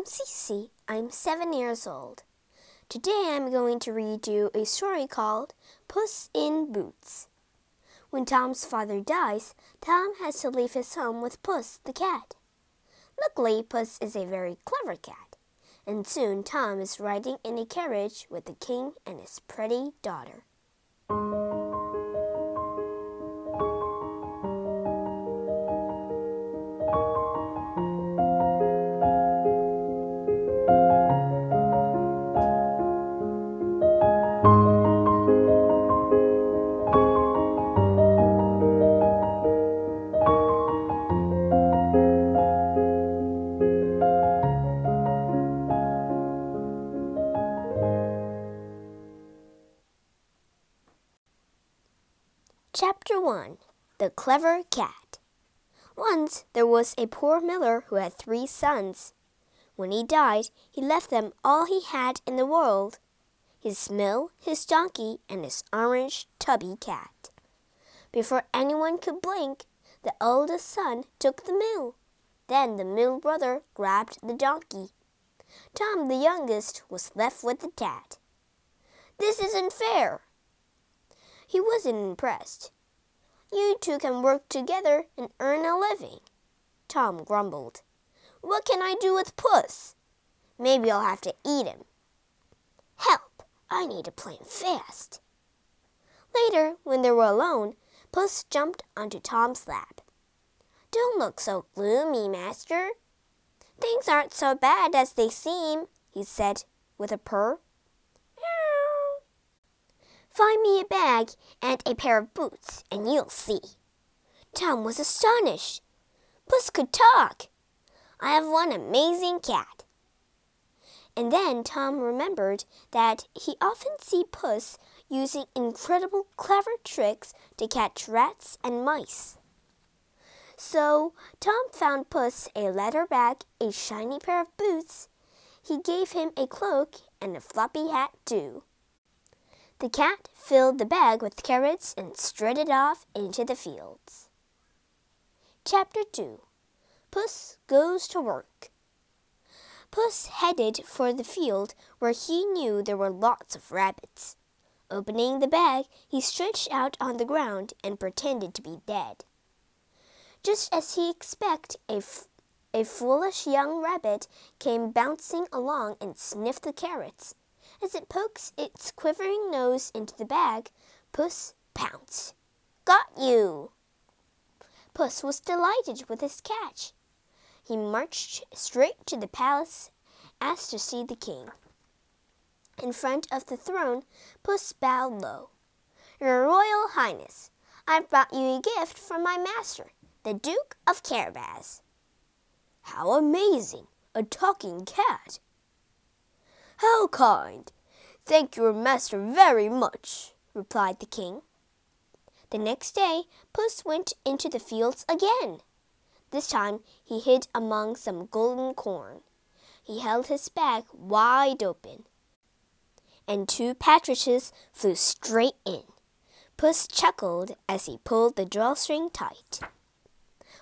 I'm Cece. I'm seven years old. Today I'm going to read you a story called Puss in Boots. When Tom's father dies, Tom has to leave his home with Puss the cat. Luckily, Puss is a very clever cat, and soon Tom is riding in a carriage with the king and his pretty daughter. The Clever Cat Once there was a poor miller who had three sons. When he died, he left them all he had in the world his mill, his donkey, and his orange tubby cat. Before anyone could blink, the oldest son took the mill. Then the mill brother grabbed the donkey. Tom, the youngest, was left with the cat. This isn't fair, he wasn't impressed. You two can work together and earn a living. Tom grumbled. What can I do with Puss? Maybe I'll have to eat him. Help! I need to plan fast. Later, when they were alone, Puss jumped onto Tom's lap. Don't look so gloomy, Master. Things aren't so bad as they seem, he said with a purr. Find me a bag and a pair of boots, and you'll see. Tom was astonished. Puss could talk. I have one amazing cat. And then Tom remembered that he often see Puss using incredible clever tricks to catch rats and mice. So Tom found Puss a leather bag, a shiny pair of boots. He gave him a cloak and a floppy hat too. The cat filled the bag with carrots and strutted off into the fields. Chapter 2 Puss Goes to Work Puss headed for the field where he knew there were lots of rabbits. Opening the bag, he stretched out on the ground and pretended to be dead. Just as he expected, a, a foolish young rabbit came bouncing along and sniffed the carrots. As it pokes its quivering nose into the bag, Puss pounced. Got you! Puss was delighted with his catch. He marched straight to the palace, asked to see the king. In front of the throne, Puss bowed low. Your Royal Highness, I've brought you a gift from my master, the Duke of Carabas. How amazing! A talking cat! How kind! Thank your master very much, replied the king. The next day, Puss went into the fields again. This time he hid among some golden corn. He held his bag wide open, and two partridges flew straight in. Puss chuckled as he pulled the drawstring tight.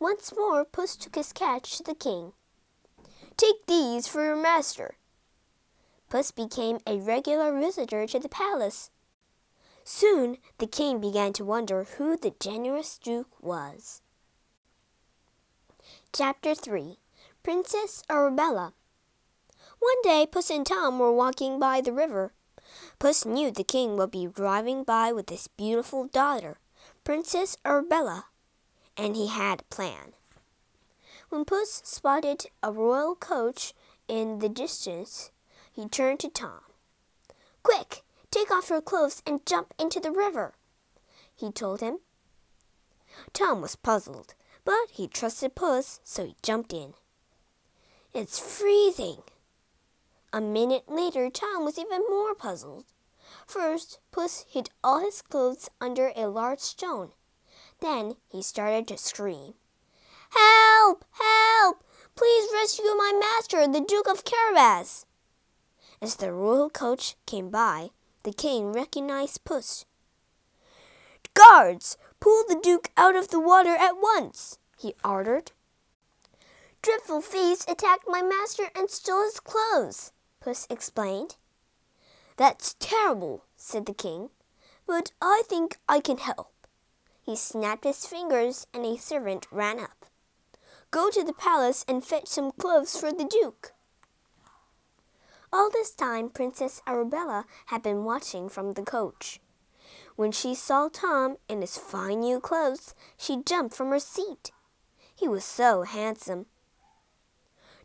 Once more, Puss took his catch to the king. Take these for your master, Puss became a regular visitor to the palace. Soon the king began to wonder who the generous Duke was. Chapter 3 Princess Arabella One day Puss and Tom were walking by the river. Puss knew the king would be driving by with his beautiful daughter, Princess Arabella, and he had a plan. When Puss spotted a royal coach in the distance, he turned to Tom. Quick, take off your clothes and jump into the river, he told him. Tom was puzzled, but he trusted Puss, so he jumped in. It's freezing. A minute later, Tom was even more puzzled. First, Puss hid all his clothes under a large stone. Then he started to scream. Help! Help! Please rescue my master, the Duke of Carabas! As the royal coach came by, the king recognized Puss. Guards, pull the Duke out of the water at once, he ordered. Dreadful thieves attacked my master and stole his clothes, Puss explained. That's terrible, said the king, but I think I can help. He snapped his fingers, and a servant ran up. Go to the palace and fetch some clothes for the duke. All this time, Princess Arabella had been watching from the coach. When she saw Tom in his fine new clothes, she jumped from her seat. He was so handsome.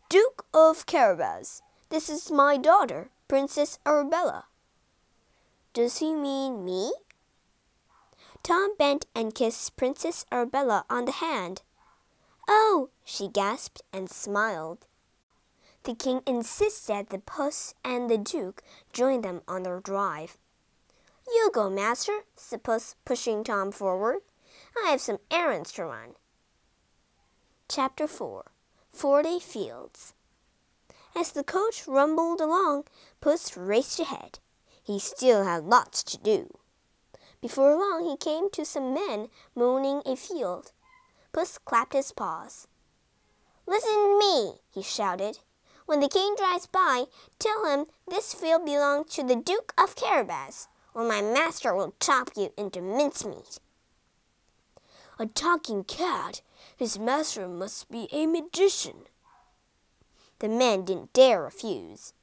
Duke of Carabas, this is my daughter, Princess Arabella. Does he mean me? Tom bent and kissed Princess Arabella on the hand. Oh, she gasped and smiled. The king insisted that Puss and the Duke join them on their drive. You go, master, said Puss, pushing Tom forward. I have some errands to run. Chapter 4 Forty Fields As the coach rumbled along, Puss raced ahead. He still had lots to do. Before long, he came to some men mowing a field. Puss clapped his paws. Listen to me, he shouted. When the king drives by, tell him this field belongs to the Duke of Carabas, or my master will chop you into mincemeat. A talking cat! His master must be a magician. The men didn't dare refuse.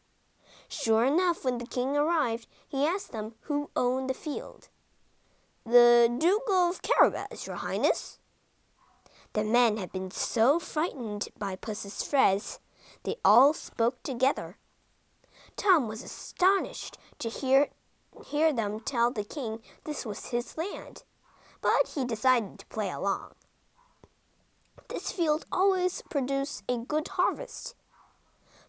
Sure enough, when the king arrived, he asked them who owned the field. The Duke of Carabas, your highness. The men had been so frightened by Puss's threats, they all spoke together. Tom was astonished to hear, hear them tell the king this was his land, but he decided to play along. This field always produced a good harvest.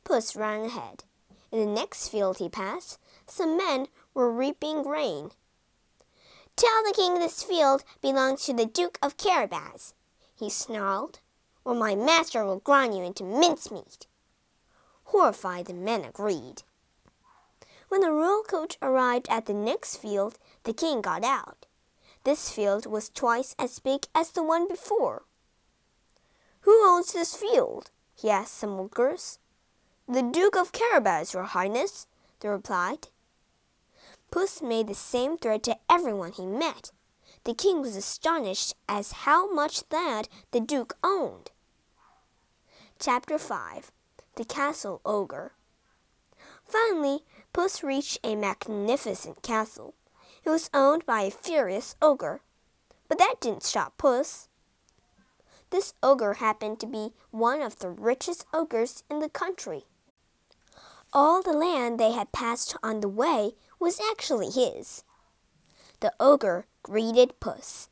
Puss ran ahead. In the next field he passed, some men were reaping grain. Tell the king this field belongs to the Duke of Carabas, he snarled, or my master will grind you into mincemeat. Horrified, the men agreed. When the royal coach arrived at the next field, the king got out. This field was twice as big as the one before. Who owns this field? he asked some workers. The Duke of Carabas, your highness, they replied. Puss made the same threat to everyone he met. The king was astonished as how much land the duke owned. Chapter 5 The Castle Ogre Finally, Puss reached a magnificent castle. It was owned by a furious ogre. But that didn't stop Puss. This ogre happened to be one of the richest ogres in the country. All the land they had passed on the way was actually his. The ogre greeted Puss,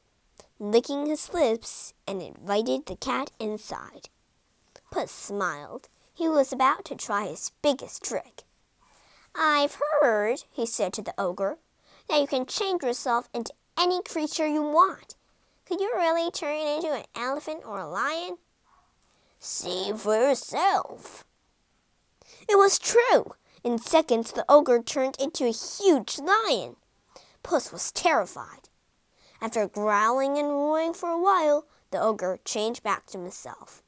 licking his lips, and invited the cat inside. Puss smiled. He was about to try his biggest trick. I've heard, he said to the ogre, that you can change yourself into any creature you want. Could you really turn into an elephant or a lion? See for yourself. It was true. In seconds, the ogre turned into a huge lion. Puss was terrified. After growling and roaring for a while, the ogre changed back to himself.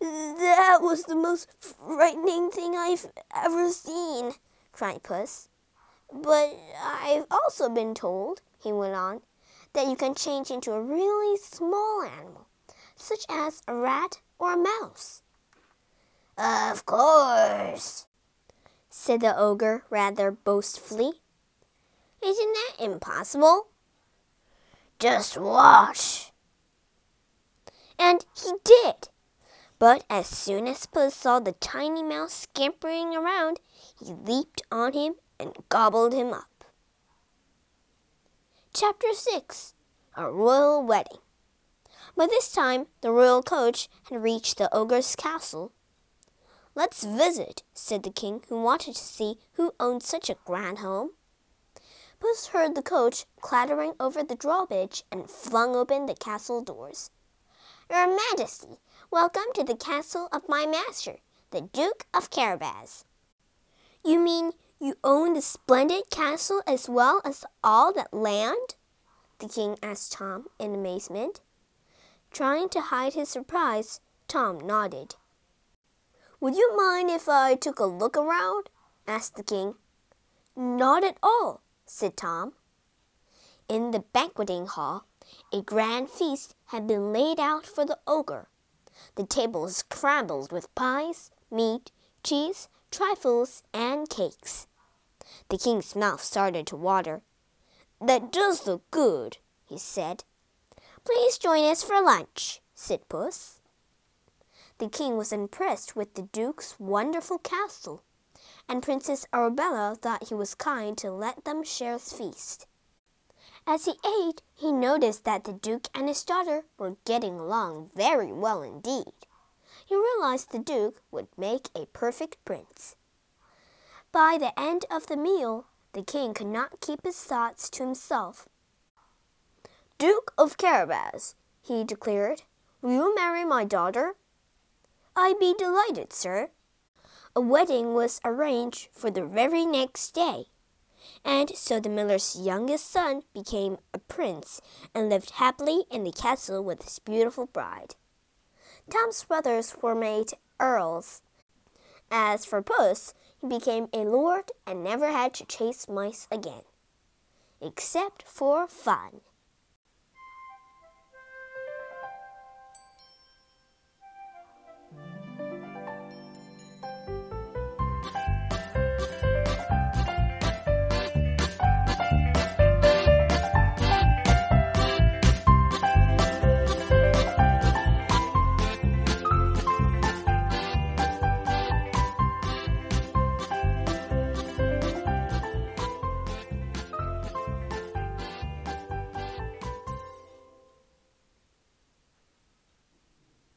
That was the most frightening thing I've ever seen, cried Puss. But I've also been told, he went on, that you can change into a really small animal, such as a rat or a mouse. Of course, said the ogre rather boastfully. Isn't that impossible? Just watch. And he did. But as soon as Puss saw the tiny mouse scampering around, he leaped on him and gobbled him up. Chapter 6 A Royal Wedding By this time, the royal coach had reached the ogre's castle Let's visit, said the king, who wanted to see who owned such a grand home. Puss heard the coach clattering over the drawbridge and flung open the castle doors. Your Majesty, welcome to the castle of my master, the Duke of Carabas. You mean you own the splendid castle as well as all that land? The king asked Tom in amazement. Trying to hide his surprise, Tom nodded. Would you mind if I took a look around? asked the king. Not at all, said Tom. In the banqueting hall, a grand feast had been laid out for the ogre. The table was crammed with pies, meat, cheese, trifles, and cakes. The king's mouth started to water. That does look good, he said. Please join us for lunch, said Puss. The king was impressed with the duke's wonderful castle, and Princess Arabella thought he was kind to let them share his feast. As he ate, he noticed that the duke and his daughter were getting along very well indeed. He realized the duke would make a perfect prince. By the end of the meal, the king could not keep his thoughts to himself. Duke of Carabas, he declared, will you marry my daughter? I'd be delighted, sir. A wedding was arranged for the very next day, and so the miller's youngest son became a prince and lived happily in the castle with his beautiful bride. Tom's brothers were made earls. As for Puss, he became a lord and never had to chase mice again, except for fun.